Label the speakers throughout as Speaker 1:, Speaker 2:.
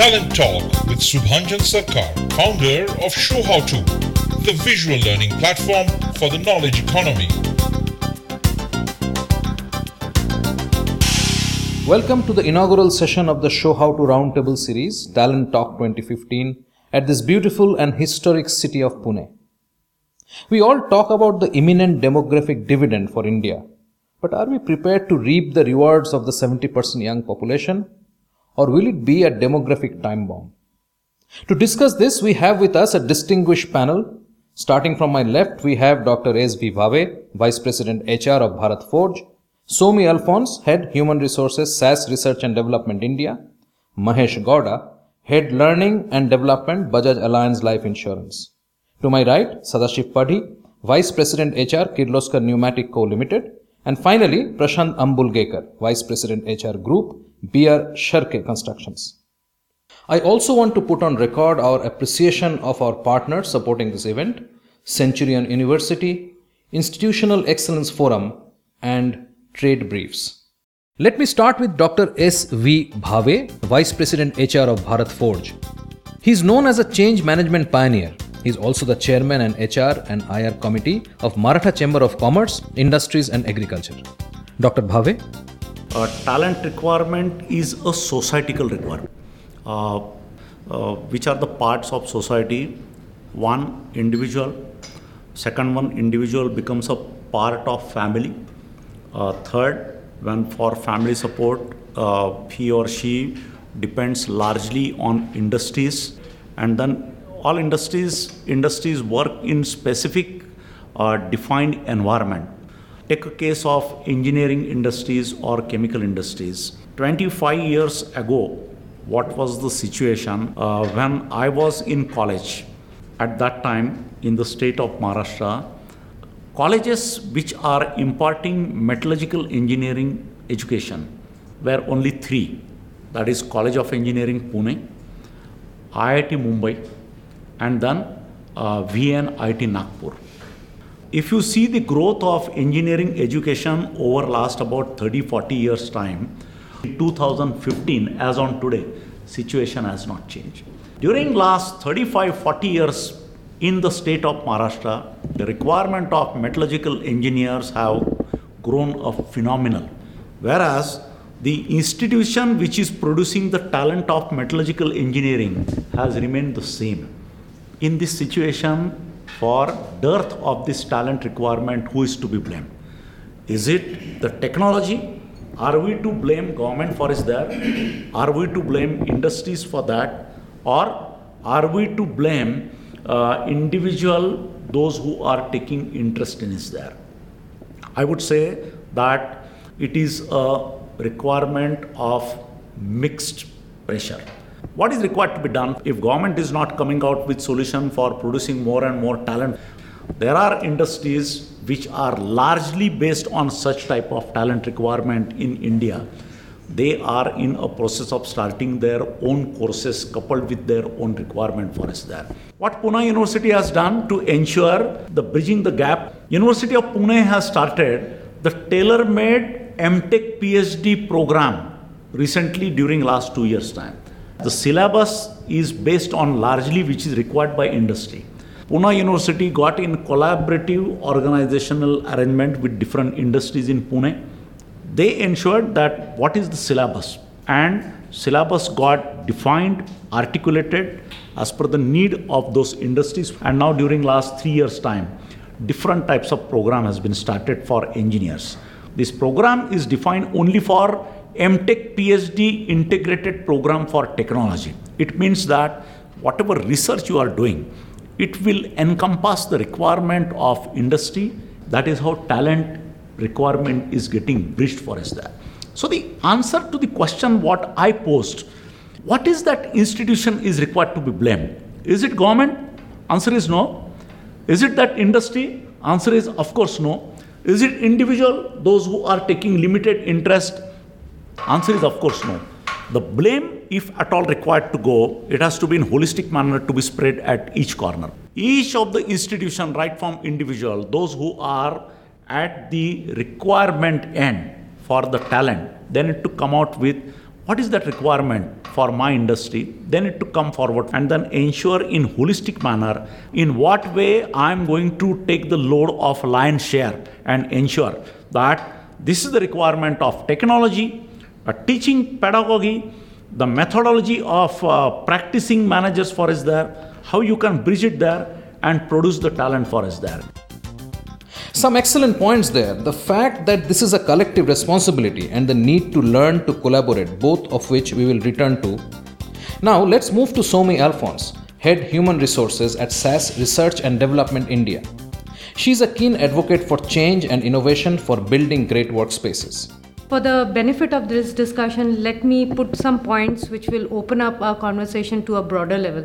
Speaker 1: Talent Talk with Subhanjan Sarkar, founder of Showhow2, the visual learning platform for the knowledge economy.
Speaker 2: Welcome to the inaugural session of the Showhow2 Roundtable series, Talent Talk 2015, at this beautiful and historic city of Pune. We all talk about the imminent demographic dividend for India, but are we prepared to reap the rewards of the 70% young population? Or will it be a demographic time bomb? To discuss this, we have with us a distinguished panel. Starting from my left, we have Dr. S.V. Bhave, Vice President HR of Bharat Forge, Somi Alphonse, Head Human Resources, SAS Research and Development India, Mahesh Gowda, Head Learning and Development, Bajaj Allianz Life Insurance. To my right, Sadashiv Padhi, Vice President HR, Kirloskar Pneumatic Co. Limited, and finally, Prashant Ambulgekar, Vice President HR Group, BG Shirke Constructions. I also want to put on record our appreciation of our partners supporting this event Centurion University, Institutional Excellence Forum, and Trade Briefs. Let me start with Dr. S. V. Bhave, Vice President HR of Bharat Forge. He is known as a change management pioneer. He is also the chairman and HR and IR committee of Maratha Chamber of Commerce, Industries and Agriculture. Dr. Bhave,
Speaker 3: talent requirement is a societal requirement. Uh, uh, which are the parts of society? One, individual. Second one, individual becomes a part of family. Uh, third, when for family support, uh, he or she depends largely on industries, and then all industries industries work in specific uh, defined environment Take a case of engineering industries or chemical industries. 25 years ago, what was the situation uh, when I was in college? At that time, in the state of Maharashtra, colleges which are imparting metallurgical engineering education were only three. That is College of Engineering Pune, IIT Mumbai, and then uh, VNIT Nagpur if you see the growth of engineering education over last about 30 40 years time in 2015 as on today situation has not changed. During last 35 40 years in the state of maharashtra the requirement of metallurgical engineers have grown a phenomenal. Whereas the institution which is producing the talent of metallurgical engineering has remained the same. In this situation for dearth of this talent requirement, who is to be blamed? Is it the technology? Are we to blame government for is there? Are we to blame industries for that? Or are we to blame uh, individual, those who are taking interest in is there? I would say that it is a requirement of mixed pressure what is required to be done if government is not coming out with solution for producing more and more talent? There are industries which are largely based on such type of talent requirement in india. They are in a process of starting their own courses coupled with their own requirement for us there. What pune university has done to ensure the bridging the gap university of pune has started the tailor made mtech phd program recently during last 2 years time the syllabus is based on largely which is required by industry. Pune University got in collaborative organizational arrangement with different industries in Pune. They ensured that what is the syllabus and syllabus got defined, articulated as per the need of those industries. And now during last three years time, different types of program has been started for engineers. This program is defined only for MTech PhD integrated program for technology. It means that whatever research you are doing, it will encompass the requirement of industry. That is how talent requirement is getting bridged for us there. So the answer to the question what I posed, what is that institution is required to be blamed? Is it government? Answer is no. Is it that industry? Answer is of course no. Is it individual, those who are taking limited interest Answer is of course no. The blame, if at all required to go, it has to be in holistic manner to be spread at each corner. Each of the institution, right from individual, those who are at the requirement end for the talent, they need to come out with what is that requirement for my industry, then it to come forward and then ensure in holistic manner in what way I'm going to take the load of lion's share and ensure that this is the requirement of technology, a teaching pedagogy, the methodology of uh, practicing managers for us there, how you can bridge it there and produce the talent for us there.
Speaker 2: Some excellent points there. The fact that this is a collective responsibility and the need to learn to collaborate, both of which we will return to. Now, let's move to Somi Alphonse, Head Human Resources at SAS Research and Development India. She's a keen advocate for change and innovation for building great workspaces.
Speaker 4: For the benefit of this discussion, let me put some points which will open up our conversation to a broader level.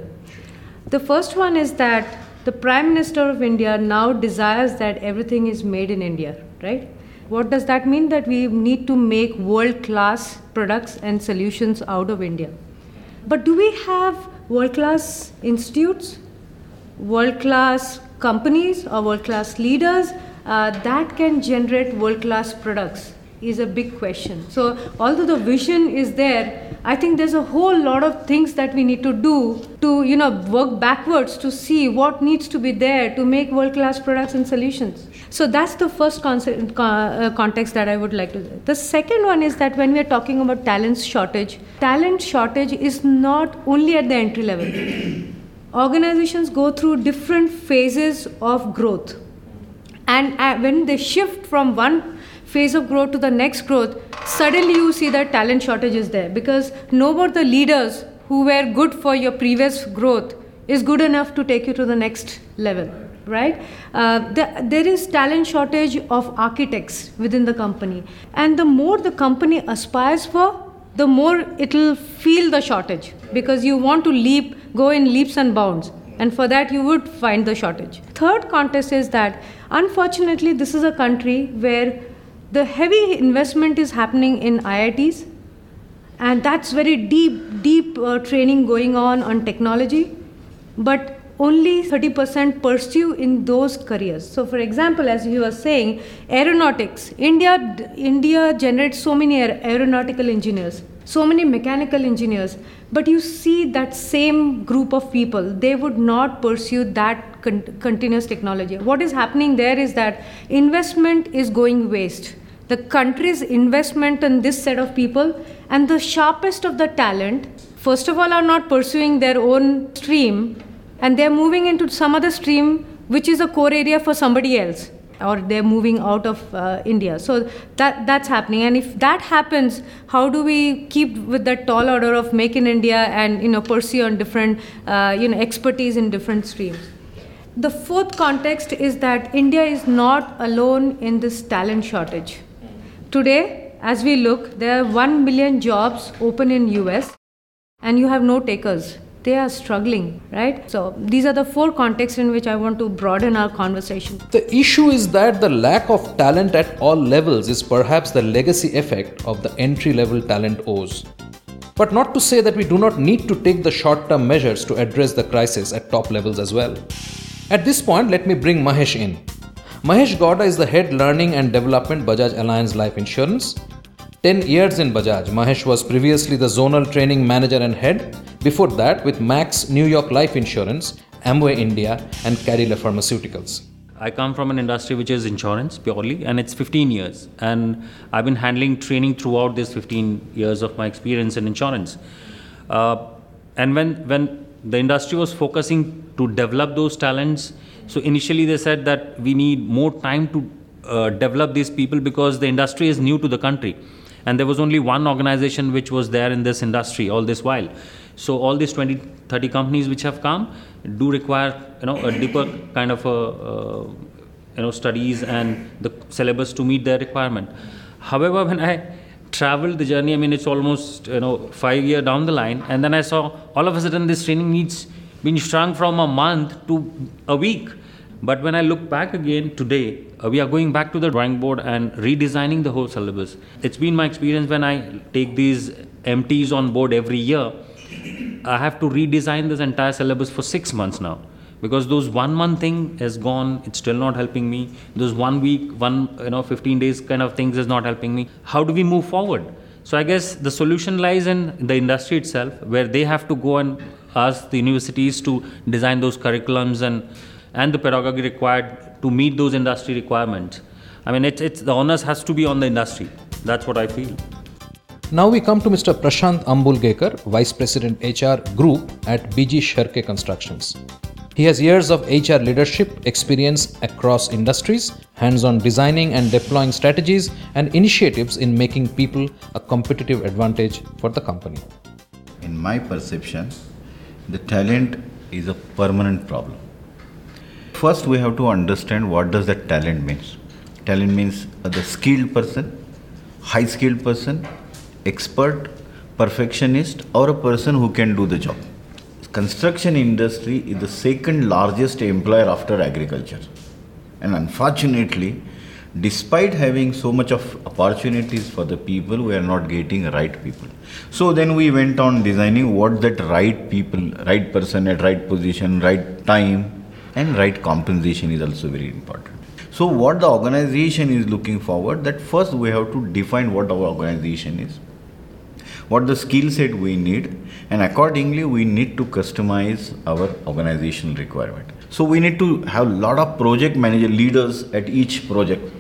Speaker 4: The first one is that the Prime Minister of India now desires that everything is made in India, right? What does that mean? That we need to make world class products and solutions out of India. But do we have world class institutes, world class companies, or world class leaders uh, that can generate world class products? Is a big question. So, although the vision is there, I think there's a whole lot of things that we need to do to, you know, work backwards to see what needs to be there to make world-class products and solutions. So that's the first concept, uh, context that I would like to. The second one is that when we are talking about talent shortage, talent shortage is not only at the entry level. Organizations go through different phases of growth, and uh, when they shift from one phase of growth to the next growth, suddenly you see that talent shortage is there because no more the leaders who were good for your previous growth is good enough to take you to the next level right? Uh, the, there is talent shortage of architects within the company. And the more the company aspires for the more it'll feel the shortage because you want to leap go in leaps and bounds. And for that you would find the shortage. Third contest is that unfortunately this is a country where the heavy investment is happening in IITs, and that's very deep, deep uh, training going on on technology, but only 30% pursue in those careers. So, for example, as you were saying, aeronautics, India, India generates so many aeronautical engineers, so many mechanical engineers, but you see that same group of people, they would not pursue that con- continuous technology. What is happening there is that investment is going waste the country's investment in this set of people and the sharpest of the talent first of all are not pursuing their own stream and they're moving into some other stream which is a core area for somebody else or they're moving out of uh, India. So that that's happening, and if that happens, how do we keep with that tall order of make in India and you know pursue on different uh, you know expertise in different streams? The fourth context is that India is not alone in this talent shortage. Today, as we look, there are 1 million jobs open in US and you have no takers. They are struggling, right? So these are the four contexts in which I want to broaden our conversation.
Speaker 2: The issue is that the lack of talent at all levels is perhaps the legacy effect of the entry level talent owes. But not to say that we do not need to take the short term measures to address the crisis at top levels as well. At this point, let me bring Mahesh in. Mahesh Gowda is the head learning and development Bajaj Allianz Life Insurance. 10 years in Bajaj, Mahesh was previously the zonal training manager and head. Before that, with Max New York Life Insurance, Amway India, and Cadila Pharmaceuticals.
Speaker 5: I come from an industry which is insurance purely, and it's 15 years. And I've been handling training throughout this 15 years of my experience in insurance. Uh, and when, when the industry was focusing to develop those talents, so initially they said that we need more time to uh, develop these people because the industry is new to the country. And there was only one organization which was there in this industry all this while. So all these 20 30 companies which have come do require you know a deeper kind of a, uh, you know studies and the syllabus to meet their requirement. However when i traveled the journey i mean it's almost you know 5 year down the line and then i saw all of a sudden this training needs been shrunk from a month to a week. But when I look back again today, uh, we are going back to the drawing board and redesigning the whole syllabus. It's been my experience when I take these MTs on board every year, I have to redesign this entire syllabus for six months now. Because those one month thing has gone, it's still not helping me. Those one week, one you know, 15 days kind of things is not helping me. How do we move forward? So I guess the solution lies in the industry itself, where they have to go and ask the universities to design those curriculums and and the pedagogy required to meet those industry requirements. I mean, it's, it's the onus has to be on the industry. That's what I feel.
Speaker 2: Now we come to Mr. Prashant Ambulgekar, Vice President HR Group at BG Shirke Constructions. He has years of HR leadership experience across industries, hands on designing and deploying strategies and initiatives in making people a competitive advantage for the company.
Speaker 6: In my perception, the talent is a permanent problem. First, we have to understand what does that talent means. Talent means the skilled person, high skilled person, expert, perfectionist, or a person who can do the job. Construction industry is the second largest employer after agriculture. And unfortunately, despite having so much of opportunities for the people, we are not getting right people. So then we went on designing what that right people, right person at right position, right time, and right compensation is also very important. So what the organization is looking forward, that first we have to define what our organization is, what the skill set we need, and accordingly we need to customize our organizational requirement. So we need to have a lot of project manager leaders at each project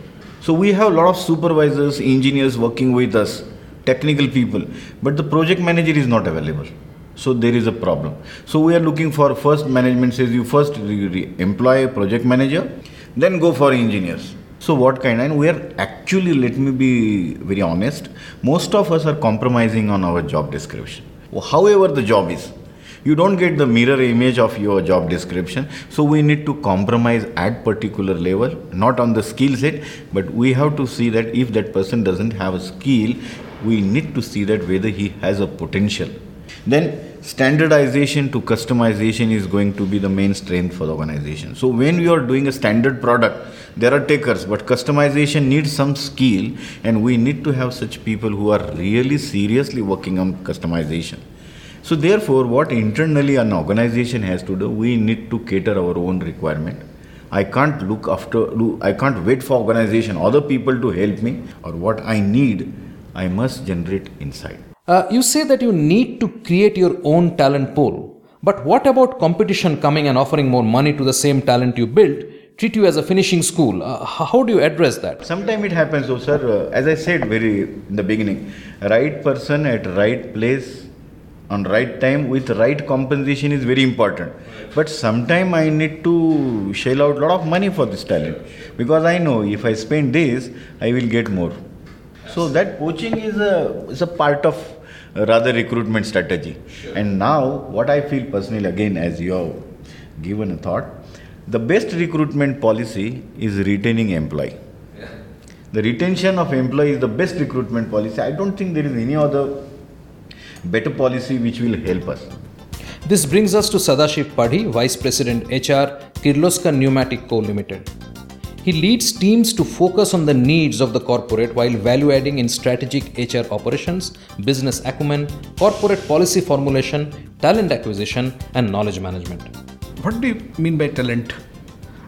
Speaker 6: so we have a lot of supervisors, engineers working with us, technical people, but the project manager is not available. So there is a problem. So we are looking for first management says you first employ a project manager, then go for engineers. So what kind? And we are actually, let me be very honest, most of us are compromising on our job description. However the job is, you don't get the mirror image of your job description. So we need to compromise at particular level not on the skill set but we have to see that if that person doesn't have a skill we need to see that whether he has a potential. Then standardization to customization is going to be the main strength for the organization. So when you are doing a standard product there are takers but customization needs some skill and we need to have such people who are really seriously working on customization so therefore, what internally an organization has to do, we need to cater our own requirement. I can't look after, I can't wait for organization, other people to help me, or what I need, I must generate inside.
Speaker 2: Uh, you say that you need to create your own talent pool. But what about competition coming and offering more money to the same talent you built? Treat you as a finishing school. Uh, how do you address that?
Speaker 6: Sometimes it happens, though, sir. Uh, as I said very in the beginning, right person at right place on right time with right compensation is very important. But sometime i need to shell out a lot of money for this talent. Because i know if i spend this i will get more. So that poaching is a is a part of rather recruitment strategy. And now what i feel personally again as you have given a thought the best recruitment policy is retaining employee. The retention of employee is the best recruitment policy. I don't think there is any other better policy which will help us.
Speaker 2: This brings us to Sadashiv Padhi, Vice President HR, Kirloskar Pneumatic Co. Limited. He leads teams to focus on the needs of the corporate while value adding in strategic HR operations, business acumen, corporate policy formulation, talent acquisition, and knowledge management.
Speaker 7: What do you mean by talent?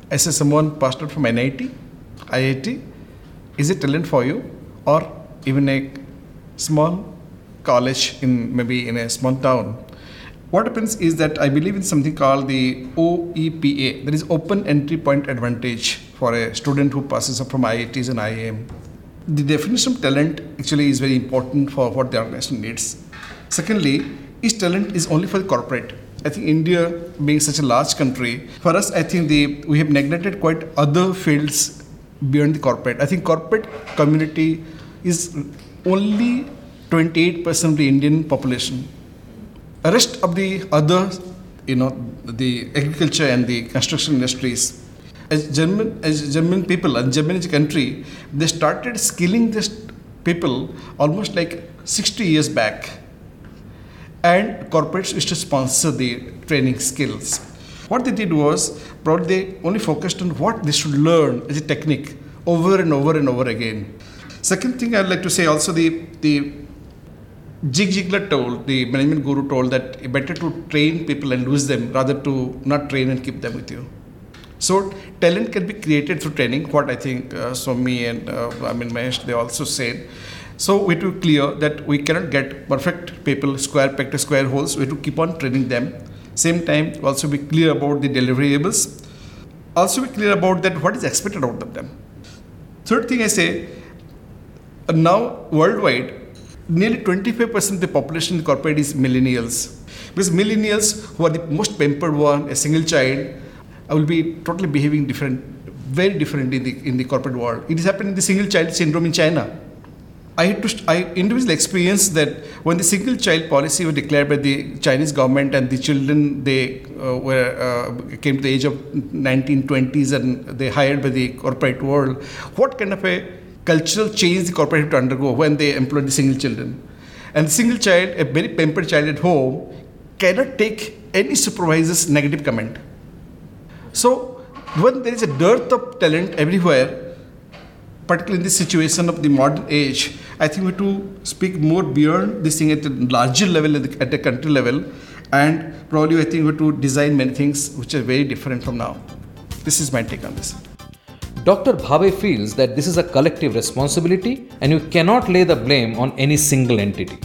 Speaker 7: As a someone passed out from NIT, IIT, is it talent for you or even a small college in maybe in a small town. What happens is that I believe in something called the OEPA, that is Open Entry Point Advantage for a student who passes up from IITs and IIM. The definition of talent actually is very important for what the organization needs. Secondly, is talent is only for the corporate. I think India being such a large country, for us, I think the we have neglected quite other fields beyond the corporate. I think corporate community is only 28% of the Indian population. The rest of the other, you know, the agriculture and the construction industries, as German, as German people and German country, they started skilling these people almost like 60 years back. And corporates used to sponsor the training skills. What they did was, probably they only focused on what they should learn as a technique over and over and over again. Second thing I'd like to say also the, the Zig told, the management guru told that better to train people and lose them rather to not train and keep them with you. So talent can be created through training. What I think uh, Somi and uh, I mean Mahesh they also said. So to be clear that we cannot get perfect people, square peg to square holes. We have to keep on training them. Same time, also be clear about the deliverables. Also be clear about that what is expected out of them. Third thing I say, uh, now worldwide, nearly 25% of the population in the corporate is millennials. Because millennials, who are the most pampered one, a single child, will be totally behaving different, very different in the in the corporate world. It is happening in the single child syndrome in China. I had to, I individually experienced that when the single child policy was declared by the Chinese government and the children they uh, were uh, came to the age of 1920s and they hired by the corporate world, what kind of a cultural change the corporate had to undergo when they employ the single children? And single child, a very pampered child at home, cannot take any supervisor's negative comment. So when there is a dearth of talent everywhere, particularly in this situation of the modern age, I think we have to speak more beyond this thing at a larger level, at the country level, and probably I think we have to design many things which are very different from now. This is my take on this.
Speaker 2: Dr. Bhave feels that this is a collective responsibility and you cannot lay the blame on any single entity.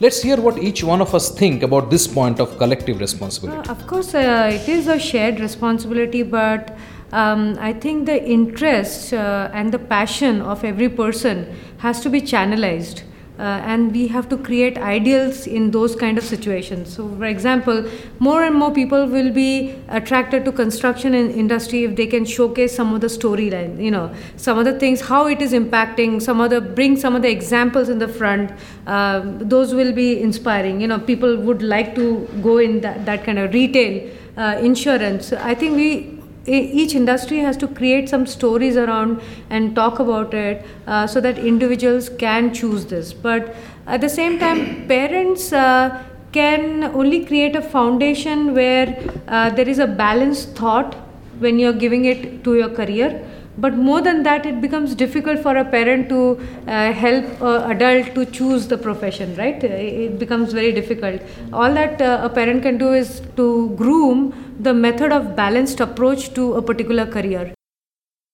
Speaker 2: Let's hear what each one of us think about this point of collective responsibility.
Speaker 4: Uh, of course, uh, it is a shared responsibility, but um, I think the interest uh, and the passion of every person has to be channelized. Uh, and we have to create ideals in those kind of situations. So, for example, more and more people will be attracted to construction in industry if they can showcase some of the storyline, you know, some of the things, how it is impacting, some of the bring some of the examples in the front. Uh, those will be inspiring. You know, people would like to go in that, that kind of retail uh, insurance. I think we each industry has to create some stories around and talk about it uh, so that individuals can choose this. But at the same time parents uh, can only create a foundation where uh, there is a balanced thought when you're giving it to your career but more than that it becomes difficult for a parent to uh, help an adult to choose the profession right? It becomes very difficult. All that uh, a parent can do is to groom the method of balanced approach to a particular career.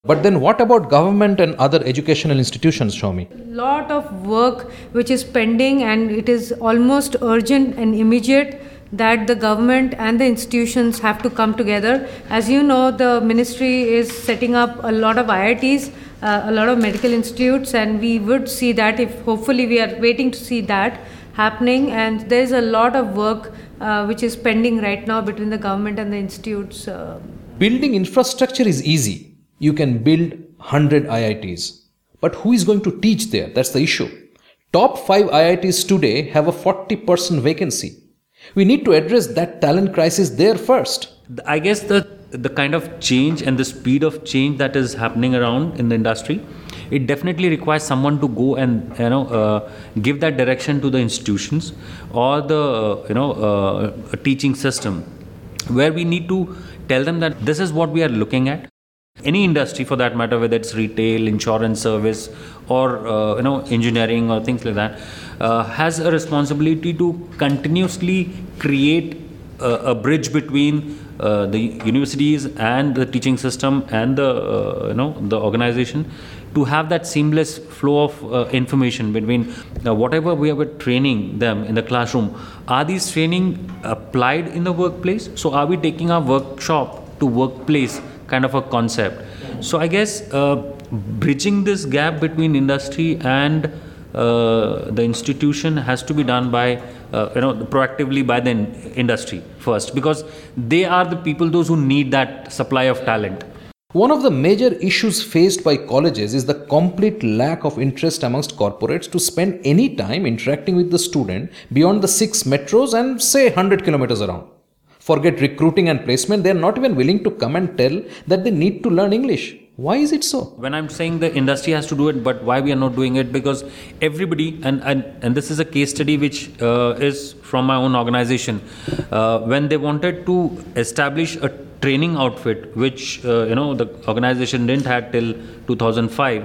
Speaker 2: But then what about government and other educational institutions, Somi?
Speaker 4: Lot of work which is pending and it is almost urgent and immediate that the government and the institutions have to come together. As you know, the ministry is setting up a lot of IITs, uh, a lot of medical institutes, and we would see that if hopefully we are waiting to see that happening. And there is a lot of work uh, which is pending right now between the government and the institutes. Uh.
Speaker 2: Building infrastructure is easy. You can build 100 IITs. But who is going to teach there? That's the issue. Top 5 IITs today have a 40% vacancy we need to address that talent crisis there first.
Speaker 5: I guess the the kind of change and the speed of change that is happening around in the industry, it definitely requires someone to go and you know uh, give that direction to the institutions or the you know uh, teaching system, where we need to tell them that this is what we are looking at any industry for that matter whether it's retail insurance service or uh, you know engineering or things like that uh, has a responsibility to continuously create a, a bridge between uh, the universities and the teaching system and the uh, you know the organization to have that seamless flow of uh, information between uh, whatever we are training them in the classroom. Are these training applied in the workplace? So are we taking our workshop to workplace kind of a concept. So I guess uh, bridging this gap between industry and uh, the institution has to be done by uh, you know proactively by the industry first because they are the people those who need that supply of talent
Speaker 2: one of the major issues faced by colleges is the complete lack of interest amongst corporates to spend any time interacting with the student beyond the six metros and say 100 kilometers around forget recruiting and placement, they are not even willing to come and tell that they need to learn English. Why is it so?
Speaker 5: When I'm saying the industry has to do it, but why we are not doing it? Because everybody, and, and, and this is a case study which uh, is from my own organization, uh, when they wanted to establish a training outfit, which uh, you know the organization didn't have till 2005,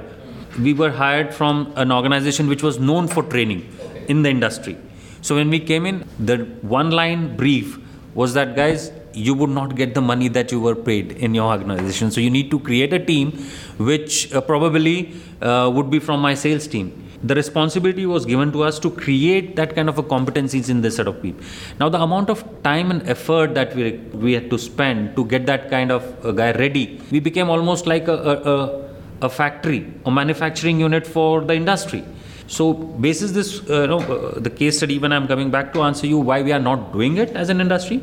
Speaker 5: we were hired from an organization which was known for training in the industry. So when we came in, the one line brief was that guys you would not get the money that you were paid in your organization. So you need to create a team which uh, probably uh, would be from my sales team. The responsibility was given to us to create that kind of a competencies in this set of people. Now the amount of time and effort that we we had to spend to get that kind of a guy ready we became almost like a, a, a, a factory a manufacturing unit for the industry so, basis this, uh, you know, uh, the case study. When I'm coming back to answer you why we are not doing it as an industry,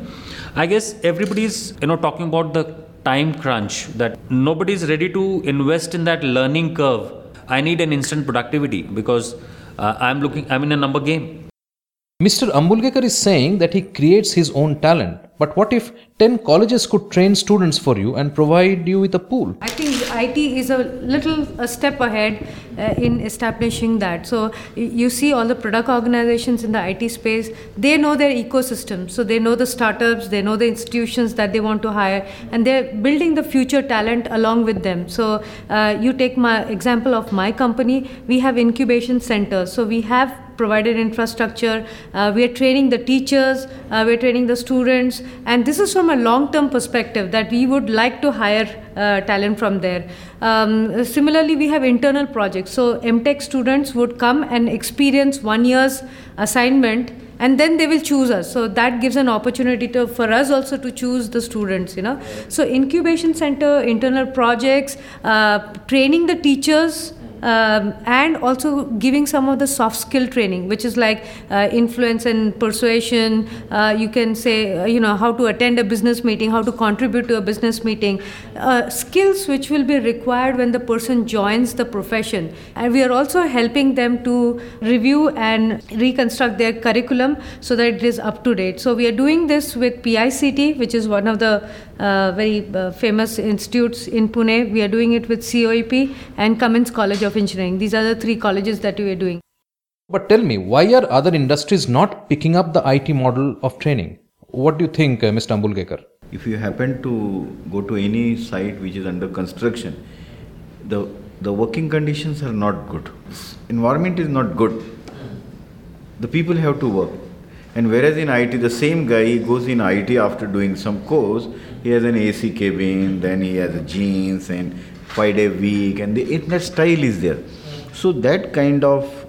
Speaker 5: I guess everybody's, you know, talking about the time crunch that nobody is ready to invest in that learning curve. I need an instant productivity because uh, I'm looking. I'm in a number game.
Speaker 2: Mr. Ambulgekar is saying that he creates his own talent. But what if 10 colleges could train students for you and provide you with a pool?
Speaker 4: I think IT is a little a step ahead uh, in establishing that. So you see all the product organizations in the IT space, they know their ecosystem. So they know the startups, they know the institutions that they want to hire, and they're building the future talent along with them. So uh, you take my example of my company, we have incubation centers. So we have provided infrastructure. Uh, we are training the teachers, uh, we are training the students, and this is from a long term perspective that we would like to hire uh, talent from there. Um, similarly, we have internal projects. So, MTech students would come and experience one year's assignment and then they will choose us so that gives an opportunity to, for us also to choose the students you know so incubation center internal projects uh, training the teachers um, and also giving some of the soft skill training, which is like uh, influence and persuasion. Uh, you can say, uh, you know, how to attend a business meeting, how to contribute to a business meeting, uh, skills which will be required when the person joins the profession. And we are also helping them to review and reconstruct their curriculum so that it is up to date. So we are doing this with PICT, which is one of the uh, very uh, famous institutes in Pune. We are doing it with COEP and Cummins College of Engineering. These are the three colleges that we are doing.
Speaker 2: But tell me, why are other industries not picking up the IT model of training? What do you think, uh, Mr. Ambulgekar?
Speaker 6: If you happen to go to any site which is under construction, the the working conditions are not good. Environment is not good. The people have to work. And whereas in IT, the same guy he goes in IT after doing some course, he has an AC cabin, then he has a jeans and five day week, and the internet style is there. So that kind of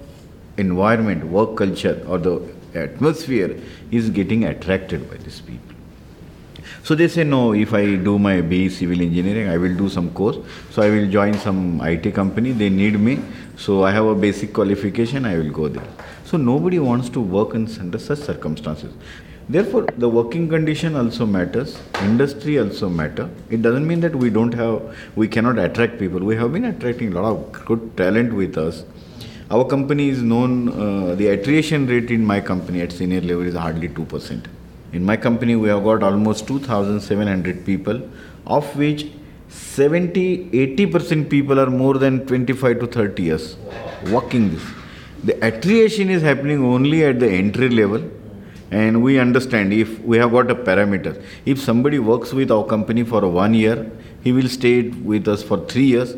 Speaker 6: environment, work culture, or the atmosphere is getting attracted by these people. So they say, no, if I do my BE civil engineering, I will do some course. So I will join some IT company, they need me. So I have a basic qualification, I will go there. So nobody wants to work in under such circumstances. Therefore, the working condition also matters, industry also matter. It doesn't mean that we don't have, we cannot attract people. We have been attracting a lot of good talent with us. Our company is known, uh, the attrition rate in my company at senior level is hardly 2%. In my company, we have got almost 2,700 people, of which 70 80% people are more than 25 to 30 years working this. The attrition is happening only at the entry level and we understand if we have got a parameter if somebody works with our company for one year he will stay with us for 3 years.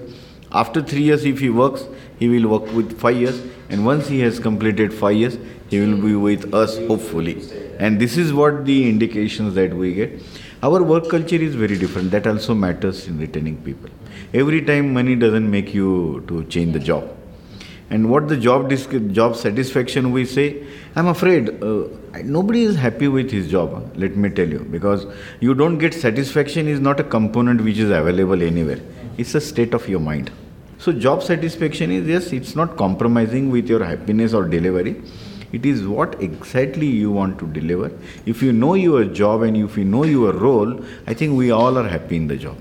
Speaker 6: After 3 years if he works he will work with 5 years. And once he has completed 5 years he will be with us hopefully. And this is what the indications that we get. Our work culture is very different. That also matters in retaining people. Every time money doesn't make you to change the job and what the job job satisfaction we say i'm afraid uh, nobody is happy with his job let me tell you. Because you don't get satisfaction is not a component which is available anywhere. It's a state of your mind. So job satisfaction is yes it's not compromising with your happiness or delivery. It is what exactly you want to deliver. If you know your job and if you know your role i think we all are happy in the job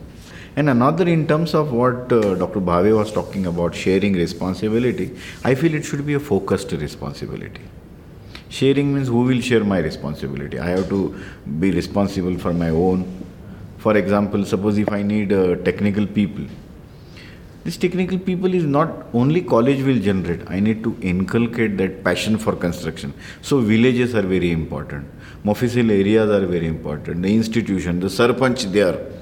Speaker 6: and another, in terms of what uh, Dr. Bhave was talking about, sharing responsibility, I feel it should be a focused responsibility. Sharing means who will share my responsibility. I have to be responsible for my own. For example, suppose if I need uh, technical people, this technical people is not only college will generate. I need to inculcate that passion for construction. So villages are very important. Mofussil areas are very important. The institution, the sarpanch there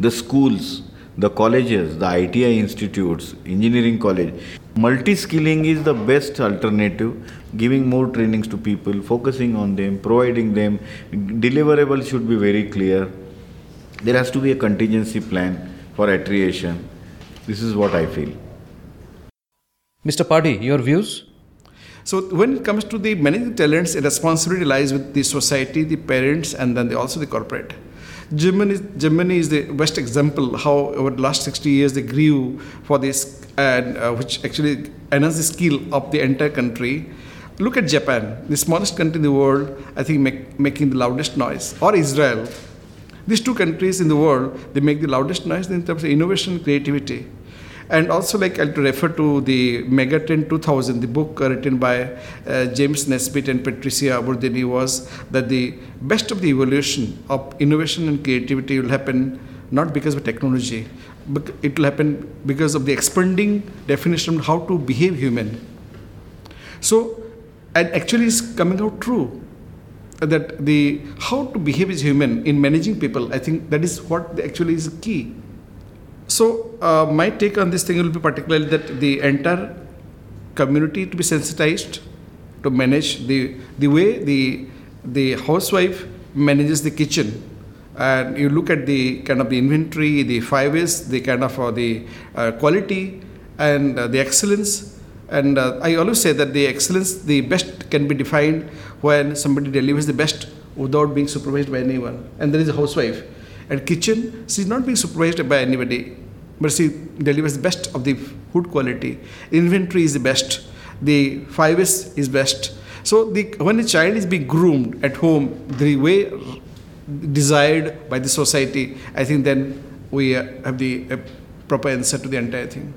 Speaker 6: the schools, the colleges, the ITI institutes, engineering college. Multi skilling is the best alternative giving more trainings to people, focusing on them, providing them. Deliverables should be very clear. There has to be a contingency plan for attrition. This is what I feel.
Speaker 2: Mr. Padhi, your views?
Speaker 7: So when it comes to the managing talents, the responsibility lies with the society, the parents, and then the, also the corporate. Germany, Germany is the best example how over the last 60 years they grew for this, and uh, which actually enhanced the skill of the entire country. Look at Japan, the smallest country in the world, I think make, making the loudest noise, or Israel. These two countries in the world, they make the loudest noise in terms of innovation, creativity. And also, like I'll refer to the Megatrend 2000, the book uh, written by uh, James Naisbitt and Patricia Aburdene was that the best of the evolution of innovation and creativity will happen not because of technology, but it will happen because of the expanding definition of how to behave human. So, and actually, it's coming out true that the how to behave as human in managing people. I think that is what actually is key so, uh, my take on this thing will be particularly that the entire community to be sensitized to manage the the way the the housewife manages the kitchen. And you look at the kind of the inventory the five is the kind of uh, the uh, quality and uh, the excellence. And uh, i always say that the excellence the best can be defined when somebody delivers the best without being supervised by anyone. And there is a housewife and kitchen, she's not being supervised by anybody, but she delivers the best of the food quality. Inventory is the best. The 5S is best. So the, when a child is being groomed at home, the way desired by the society, I think then we have the uh, proper answer to the entire thing.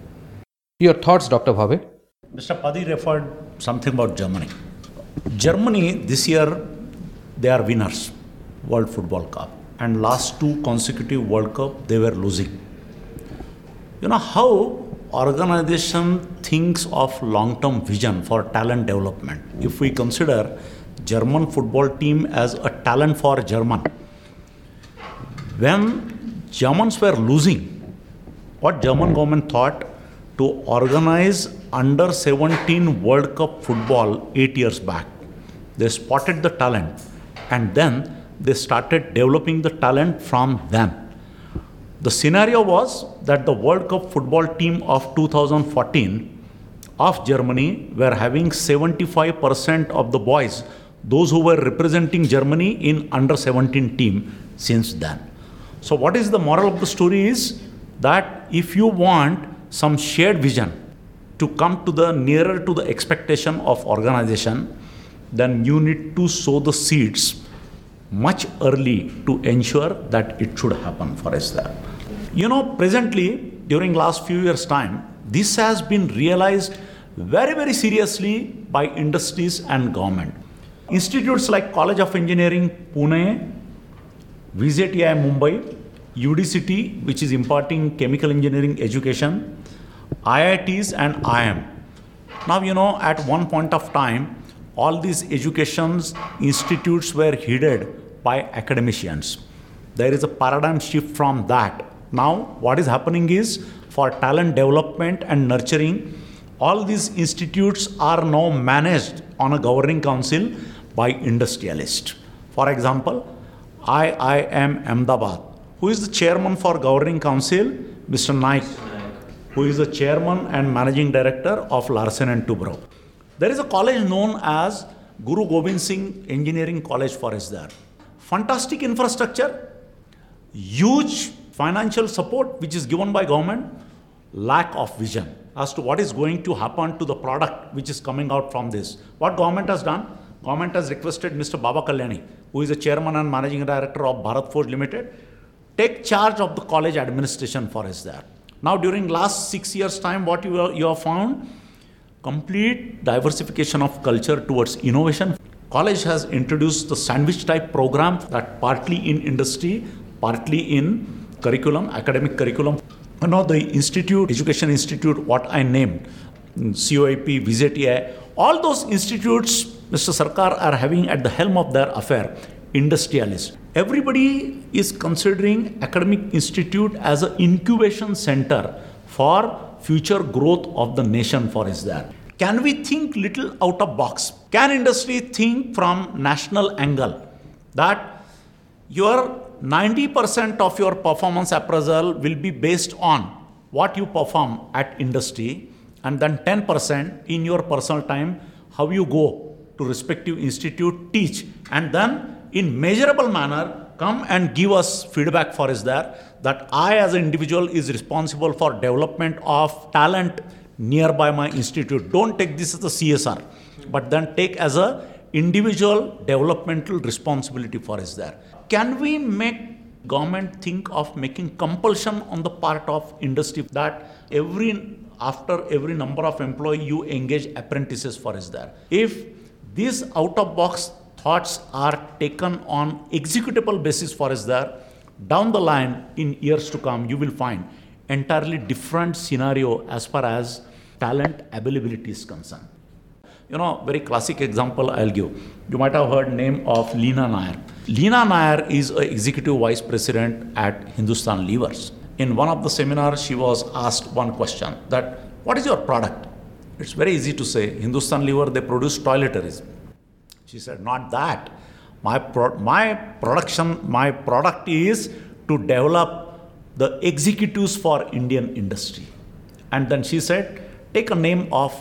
Speaker 2: Your thoughts, Dr. Bhave?
Speaker 3: Mr. Padhi referred something about Germany. Germany this year they are winners, World Football Cup and last two consecutive World Cup they were losing. You know how organization thinks of long-term vision for talent development. If we consider German football team as a talent for German, when Germans were losing, what German government thought to organize under 17 World Cup football 8 years back. They spotted the talent and then they started developing the talent from them. The scenario was that the World Cup football team of 2014 of Germany were having 75% of the boys, those who were representing Germany in under 17 team since then. So what is the moral of the story is that if you want some shared vision to come to the nearer to the expectation of organization, then you need to sow the seeds much early to ensure that it should happen for us there. You know, presently, during last few years' time, this has been realized very, very seriously by industries and government. Institutes like College of Engineering, Pune, VJTI Mumbai, UDCT, which is imparting chemical engineering education, IITs and IIM. Now, you know, at one point of time, all these education institutes were headed by academicians. There is a paradigm shift from that. Now, what is happening is for talent development and nurturing, all these institutes are now managed on a governing council by industrialists. For example, IIM Ahmedabad, who is the chairman for governing council, Mr. Naik, who is the chairman and managing director of Larsen and Toubro. There is a college known as Guru Gobind Singh Engineering College for there. Fantastic infrastructure, huge financial support which is given by government, lack of vision as to what is going to happen to the product which is coming out from this. What government has done? Government has requested Mr. Baba Kalyani, who is the chairman and managing director of Bharat Forge Limited, take charge of the college administration for us there. Now, during last six years' time, what you, you have found, complete diversification of culture towards innovation. College has introduced the sandwich type program that partly in industry, partly in curriculum, academic curriculum. You know, the institute, education institute, what I named, COEP, VJTI, all those institutes, Mr. Sarkar are having at the helm of their affair, industrialists. Everybody is considering academic institute as an incubation center for future growth of the nation for is there. Can we think little out of box? Can industry think from national angle that your 90% of your performance appraisal will be based on what you perform at industry and then 10% in your personal time how you go to respective institute teach and then in measurable manner come and give us feedback for us there that I as an individual is responsible for development of talent nearby my institute. Don't take this as a CSR, but then take as a individual developmental responsibility for us there. Can we make government think of making compulsion on the part of industry that every after every number of employee you engage apprentices for us there? If these out of box thoughts are taken on executable basis for us there, down the line in years to come you will find entirely different scenario as far as talent availability is concerned. You know, very classic example I'll give. You might have heard name of Leena Nair. Leena Nair is a executive vice president at Hindustan Levers. In one of the seminars, she was asked one question that, what is your product? It's very easy to say, Hindustan Lever, they produce toiletries. She said, not that. My, pro- my production, my product is to develop the executives for Indian industry. And then she said, take a name of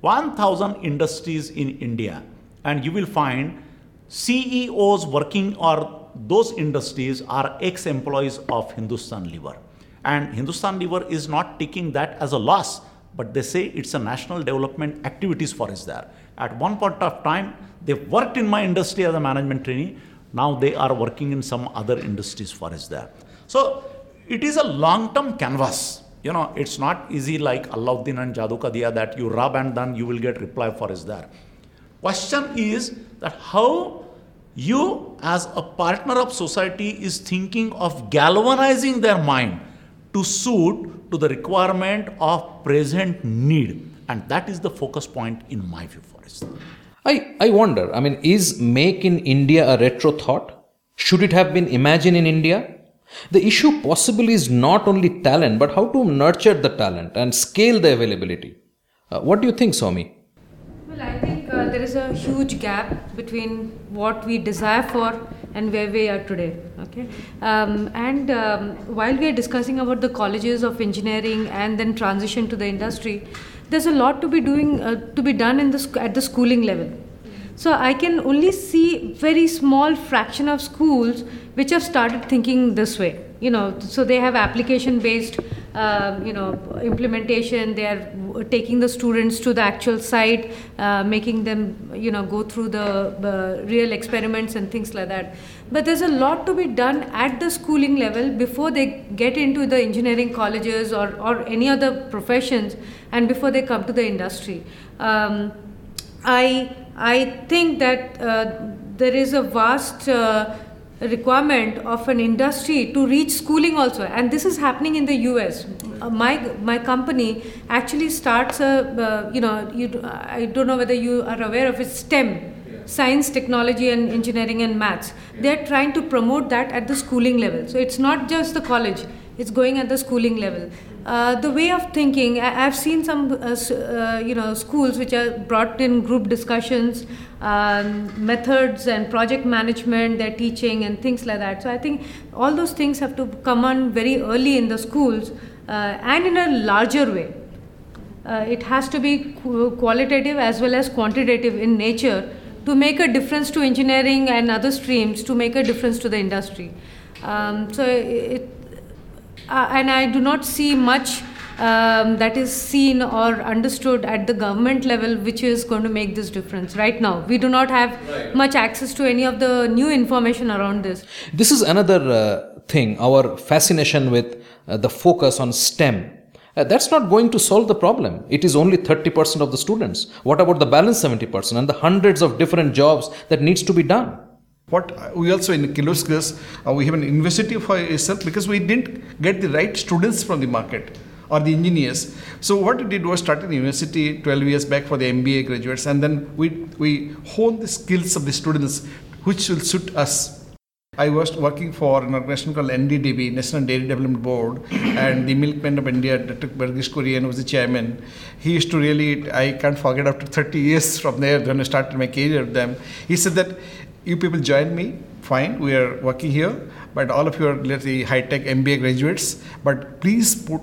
Speaker 3: 1000 industries in India, and you will find CEOs working or those industries are ex employees of Hindustan Lever. And Hindustan Lever is not taking that as a loss, but they say it's a national development activities for us there. At one point of time, they worked in my industry as a management trainee. Now they are working in some other industries for us there. So it is a long term canvas you know, it's not easy like Alauddin and Jadu Ka Diya that you rub and then you will get reply for is there. Question is that how you as a partner of society is thinking of galvanizing their mind to suit to the requirement of present need. And that is the focus point in my view for us.
Speaker 2: I, I wonder, I mean, is make in India a retro thought? Should it have been imagined in India? The issue possibly is not only talent, but how to nurture the talent and scale the availability. Uh, what do you think, Swami?
Speaker 4: Well, I think uh, there is a huge gap between what we desire for and where we are today. Okay, um, and um, while we are discussing about the colleges of engineering and then transition to the industry, there's a lot to be doing uh, to be done in the sc- at the schooling level. So I can only see very small fraction of schools which have started thinking this way. You know, so they have application-based, uh, you know, implementation. They are taking the students to the actual site, uh, making them, you know, go through the uh, real experiments and things like that. But there's a lot to be done at the schooling level before they get into the engineering colleges or, or any other professions, and before they come to the industry. Um, I I think that uh, there is a vast uh, requirement of an industry to reach schooling also, and this is happening in the U.S. Uh, my my company actually starts a uh, you know you, I don't know whether you are aware of it STEM. Science, technology, and engineering and maths. They're trying to promote that at the schooling level. So it's not just the college; it's going at the schooling level. Uh, the way of thinking, I, have seen some, uh, uh, you know, schools which are brought in group discussions, um, methods and project management, their teaching and things like that. So I think all those things have to come on very early in the schools uh, and in a larger way. Uh, it has to be qualitative as well as quantitative in nature to make a difference to engineering and other streams, to make a difference to the industry. Um, so it, and I do not see much um, that is seen or understood at the government level which is going to make this difference right now we do not have right. much access to any of the new information around this
Speaker 2: this is another uh, thing our fascination with uh, the focus on stem uh, that's not going to solve the problem. It is only 30% of the students. What about the balance 70% and the hundreds of different jobs that needs to be done?
Speaker 7: What we also in Kirloskar, uh, we have an university for itself because we didn't get the right students from the market or the engineers. So what we did was start an university 12 years back for the MBA graduates and then we, we hone the skills of the students which will suit us I was working for an organization called NDDB, National Dairy Development Board, and the Milkman of India, Dr. Verghese Kurien was the chairman. He used to really, I can't forget after 30 years from there when I started my career with them, he said that you people join me, fine, we are working here, but all of you are let's say high-tech MBA graduates, but please put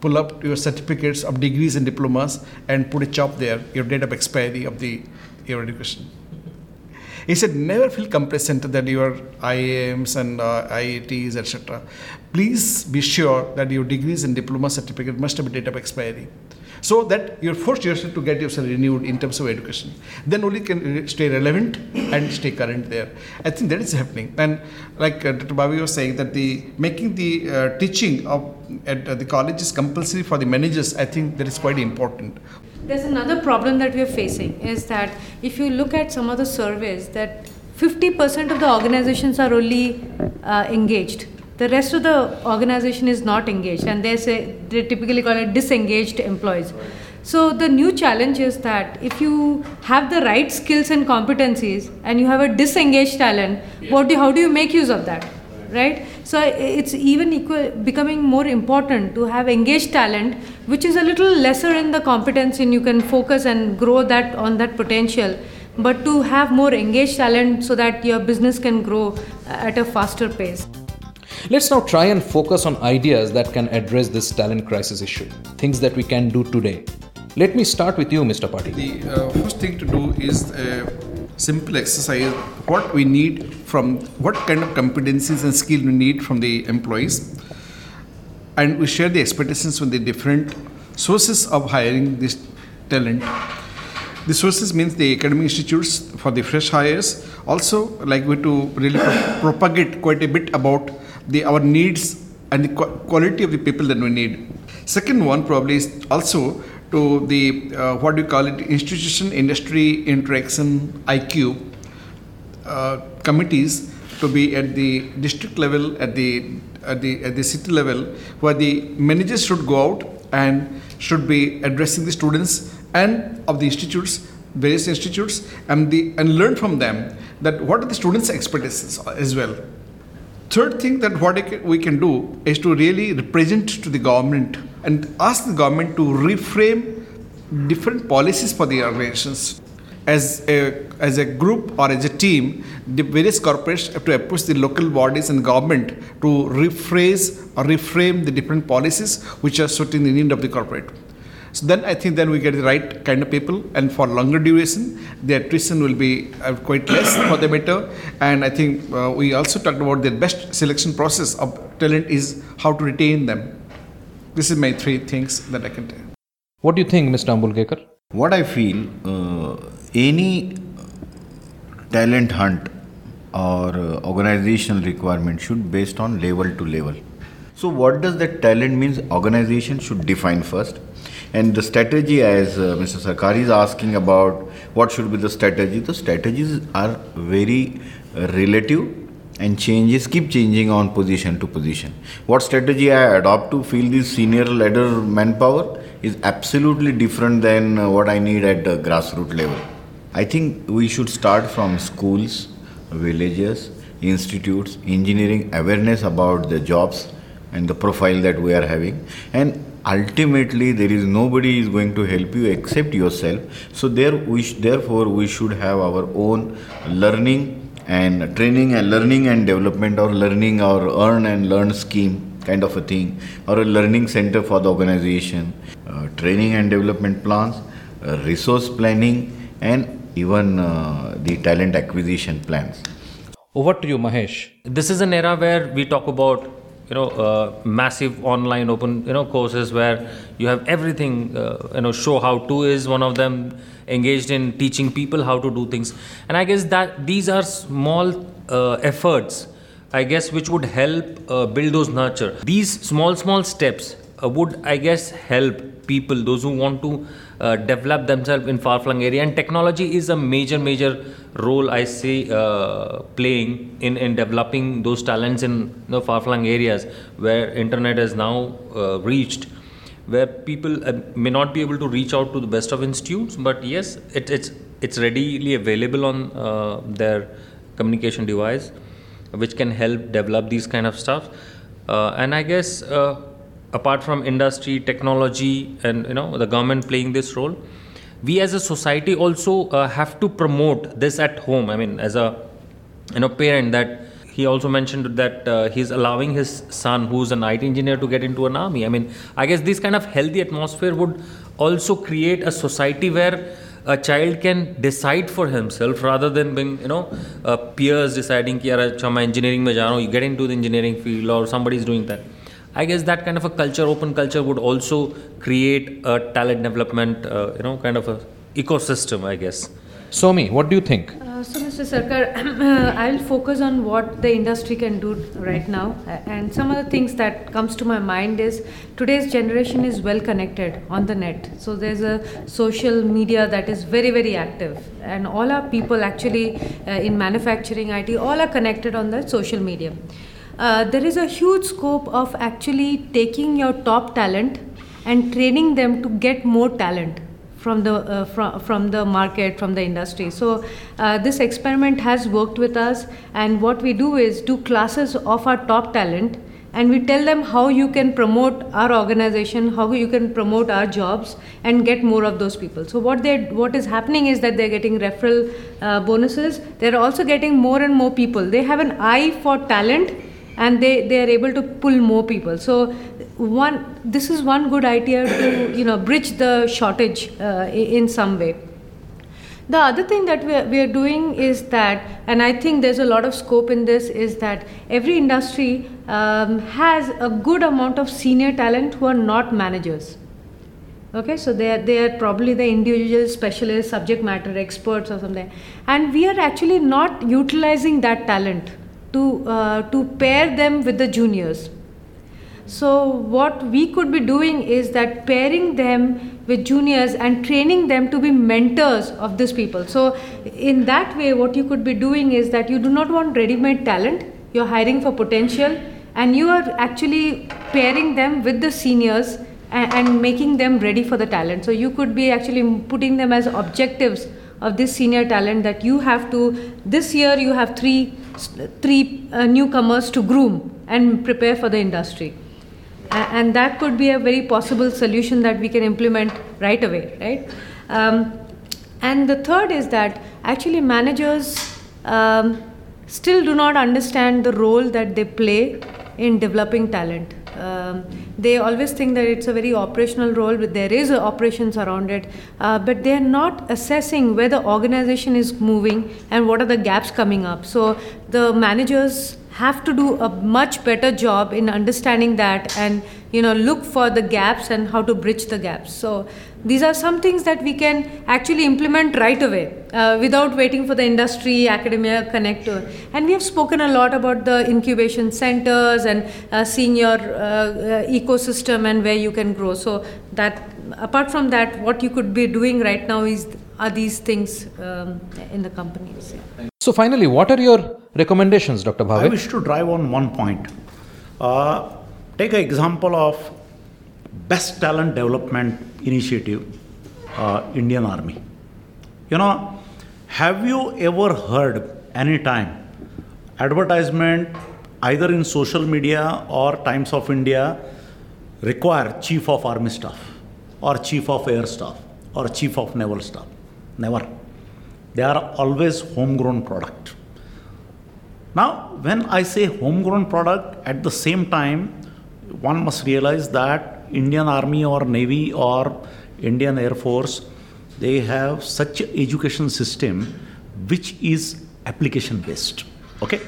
Speaker 7: pull up your certificates of degrees and diplomas and put a chop there, your date of expiry of the your education. He said, never feel complacent that your IIMs and uh, IITs, etc. Please be sure that your degrees and diploma certificate must have a date of expiry. So that you're forced yourself to get yourself renewed in terms of education. Then only can stay relevant and stay current there. I think that is happening. And like uh, Dr. Babi was saying, that the making the uh, teaching of at uh, the is compulsory for the managers, I think that is quite important.
Speaker 4: There's another problem that we are facing is that if you look at some of the surveys, that 50% of the organizations are only uh, engaged. The rest of the organization is not engaged, and they say they typically call it disengaged employees. So the new challenge is that if you have the right skills and competencies, and you have a disengaged talent, what do, how do you make use of that? right. So it's even equal becoming more important to have engaged talent which is a little lesser in the competence and you can focus and grow that on that potential. But to have more engaged talent so that your business can grow at a faster pace
Speaker 2: Let's now try and focus on ideas that can address this talent crisis issue, things that we can do today. Let me start with you, Mr. Patil.
Speaker 7: The uh, first thing to do is a simple exercise what we need from what kind of competencies and skill we need from the employees and we share the expectations from the different sources of hiring this talent the sources means the academic institutes for the fresh hires also like we to really pro- propagate quite a bit about the our needs and the quality of the people that we need. Second one probably is also to the uh, what do you call it institution industry interaction IQ uh, committees to be at the district level at the at the at the city level where the managers should go out and should be addressing the students and of the institutes various institutes and the and learn from them that what are the students expectations as well Third thing that what we can do is to really represent to the government and ask the government to reframe different policies for the organizations. As a, as a group or as a team, the various corporations have to approach the local bodies and government to rephrase or reframe the different policies which are suiting the need of the corporate. So then I think then we get the right kind of people, and for longer duration, the attrition will be uh, quite less for the better. And I think uh, we also talked about the best selection process of talent is how to retain them. This is my three things that I can tell.
Speaker 2: What do you think, Mr. Ambulkekar?
Speaker 6: What I feel, uh, any talent hunt or uh, organizational requirement should based on level to level. So what does that talent means? Organization should define first and the strategy, as uh, Mr. Sarkar is asking about, what should be the strategy? The strategies are very uh, relative and changes keep changing on position to position. What strategy I adopt to fill this senior ladder manpower is absolutely different than uh, what I need at the grassroots level. I think we should start from schools, villages, institutes, engineering awareness about the jobs and the profile that we are having and ultimately there is nobody is going to help you except yourself. So there we sh- therefore we should have our own learning and training and learning and development or learning or earn and learn scheme kind of a thing or a learning center for the organization. Uh, training and development plans uh, resource planning and even uh, the talent acquisition plans.
Speaker 2: Over to you mahesh.
Speaker 5: This is an era where we talk about you know uh, massive online open you know courses where you have everything uh, you know show how to is one of them engaged in teaching people how to do things. And i guess that these are small uh, efforts i guess which would help uh, build those nurture. These small small steps uh, would i guess help people those who want to uh, develop themselves in far flung area and technology is a major major role I see uh, playing in, in developing those talents in the far flung areas where internet has now uh, reached where people uh, may not be able to reach out to the best of institutes but yes it, it's it's readily available on their communication device which can help develop these kind of stuff. And I guess apart from industry, technology, and you know the government playing this role, we as a society also uh, have to promote this at home. I mean, as a you know parent that he also mentioned that uh, he's allowing his son who's an IT engineer to get into an army. I mean, I guess this kind of healthy atmosphere would also create a society where a child can decide for himself rather than being you know uh, peers deciding कि यार अच्छा मैं engineering में जा रहा हूँ you get into the engineering field or somebody is doing that I guess that kind of a culture open culture would also create a talent development uh, you know kind of a ecosystem I guess
Speaker 2: Somi, what do you think?
Speaker 4: Uh, so, Mr. Sarkar, I'll focus on what the industry can do right now. And some of the things that comes to my mind is today's generation is well connected on the net. So there's a social media that is very, very active. And all our people actually uh, in manufacturing, IT, all are connected on the social media. Uh, there is a huge scope of actually taking your top talent and training them to get more talent from the uh, from, from the market from the industry. So uh, this experiment has worked with us and what we do is do classes of our top talent and we tell them how you can promote our organization how you can promote our jobs and get more of those people. So what they what is happening is that they're getting referral uh, bonuses. They're also getting more and more people. They have an eye for talent and they, they are able to pull more people. So one this is one good idea to you know bridge the shortage uh, in some way. The other thing that we are, we are doing is that, and I think there's a lot of scope in this, is that every industry um, has a good amount of senior talent who are not managers. Okay, so they are, they are probably the individual specialists, subject matter experts, or something. And we are actually not utilizing that talent to uh, to pair them with the juniors. So what we could be doing is that pairing them with juniors and training them to be mentors of these people. So in that way what you could be doing is that you do not want ready made talent. You're hiring for potential and you are actually pairing them with the seniors and, and making them ready for the talent. So you could be actually putting them as objectives of this senior talent that you have to this year you have three three uh, newcomers to groom and prepare for the industry. And that could be a very possible solution that we can implement right away right? Um, and the third is that actually managers um, still do not understand the role that they play in developing talent. Um, they always think that it's a very operational role, but there is operations around it. Uh, but they are not assessing where the organization is moving and what are the gaps coming up. So the managers have to do a much better job in understanding that and you know look for the gaps and how to bridge the gaps so these are some things that we can actually implement right away uh, without waiting for the industry academia connector and we have spoken a lot about the incubation centers and uh, seeing your uh, uh, ecosystem and where you can grow. So that apart from that what you could be doing right now is are these things um, in the companies
Speaker 2: so finally what are your recommendations dr bhave
Speaker 3: i wish to drive on one point. Uh, take an example of best talent development initiative, uh, Indian Army. You know, have you ever heard any time advertisement either in social media or Times of India require chief of army staff or chief of air staff or chief of naval staff? Never. They are always homegrown product. Now, when I say homegrown product, at the same time, one must realize that Indian Army or Navy or Indian Air Force, they have such education system which is application based. Okay,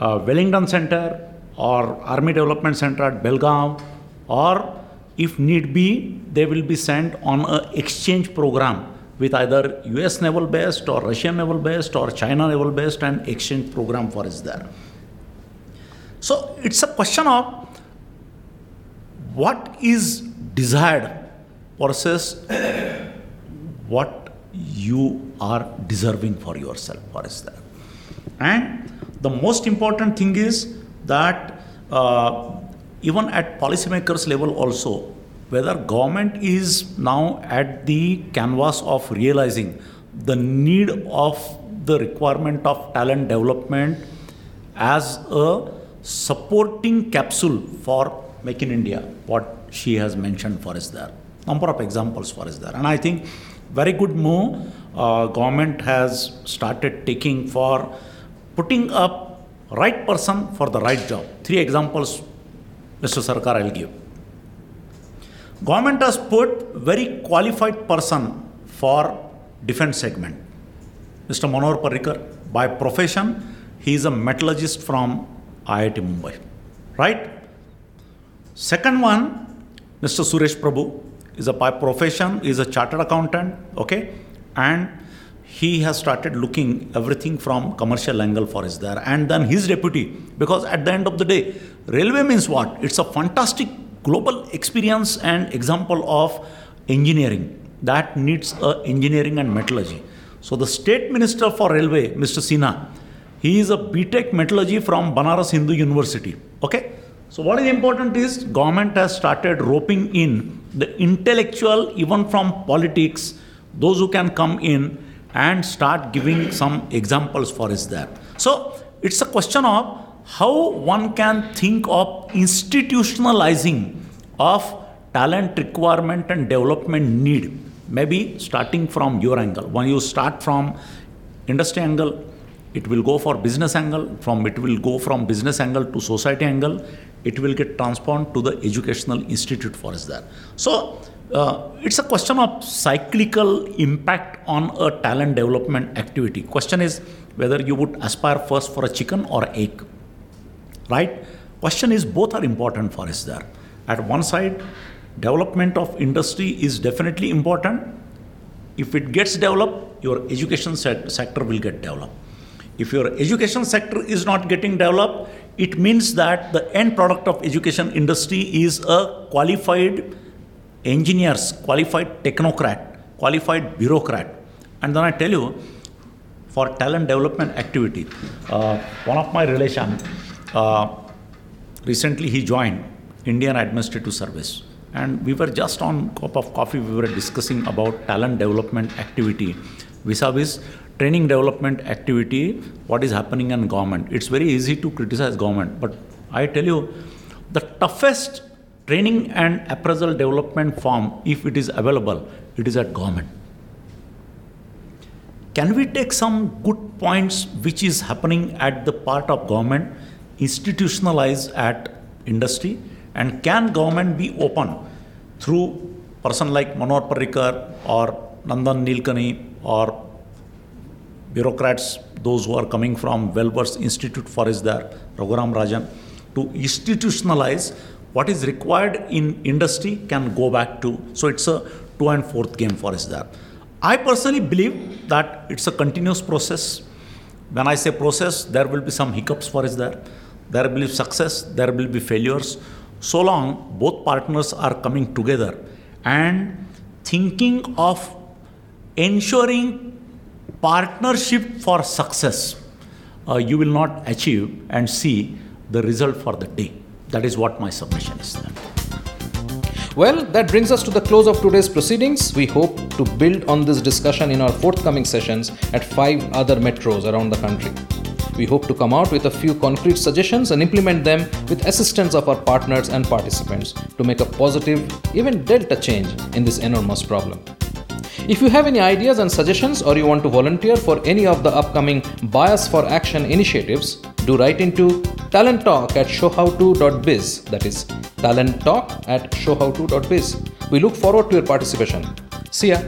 Speaker 3: uh, Wellington Center or Army Development Center at Belgaum, or if need be, they will be sent on a exchange program with either US naval based or Russian naval based or China naval based and exchange program for is there. So it's a question of what is desired versus what you are deserving for yourself. What is that? And the most important thing is that uh, even at policymakers level also, whether government is now at the canvas of realizing the need of the requirement of talent development as a supporting capsule for Make in India, what she has mentioned for us there. Number of examples for us there. And I think very good move uh, government has started taking for putting up right person for the right job. Three examples, Mr. Sarkar, I'll give. Government has put very qualified person for defense segment. Mr. Manohar Parrikar, by profession, he is a metallurgist from IIT Mumbai, right? Second one, Mr. Suresh Prabhu is a by profession is a chartered accountant, okay, and he has started looking everything from commercial angle for us there, and then his deputy because at the end of the day, railway means what? It's a fantastic global experience and example of engineering that needs a engineering and metallurgy. So the state minister for railway, Mr. Sinha, he is a BTech metallurgy from Banaras Hindu University. Okay. So what is important is government has started roping in the intellectual, even from politics, those who can come in and start giving some examples for us there. So it's a question of how one can think of institutionalizing of talent requirement and development need maybe starting from your angle when you start from industry angle it will go for business angle from it will go from business angle to society angle it will get transformed to the educational institute for us there so uh, it's a question of cyclical impact on a talent development activity question is whether you would aspire first for a chicken or egg right question is both are important for us there at one side development of industry is definitely important. If it gets developed, your education sector will get developed. If your education sector is not getting developed, it means that the end product of education industry is a qualified engineers, qualified technocrat, qualified bureaucrat. And then I tell you, for talent development activity, uh, one of my relation, uh, recently he joined Indian Administrative Service and we were just on cup of coffee we were discussing about talent development activity vis-a-vis training development activity what is happening in government. It's very easy to criticize government but i tell you the toughest training and appraisal development form if it is available it is at government. Can we take some good points which is happening at the part of government institutionalize at industry and can government be open through person like Manohar Parrikar or Nandan Nilekani or bureaucrats, those who are coming from well-versed institute for is there, Raghuram Rajan, to institutionalize what is required in industry can go back to. So it's a two and fourth game for us there. I personally believe that it's a continuous process. When I say process, there will be some hiccups for us there. There will be success, there will be failures so long both partners are coming together and thinking of ensuring partnership for success, uh, you will not achieve and see the result for the day. That is what my submission is.
Speaker 2: Well, that brings us to the close of today's proceedings. We hope to build on this discussion in our forthcoming sessions at five other metros around the country. We hope to come out with a few concrete suggestions and implement them with assistance of our partners and participants to make a positive, even delta change in this enormous problem. If you have any ideas and suggestions or you want to volunteer for any of the upcoming Bias for Action initiatives, do write into talent talk at showhow2.biz. That is talent talk at showhow2.biz. We look forward to your participation. See ya.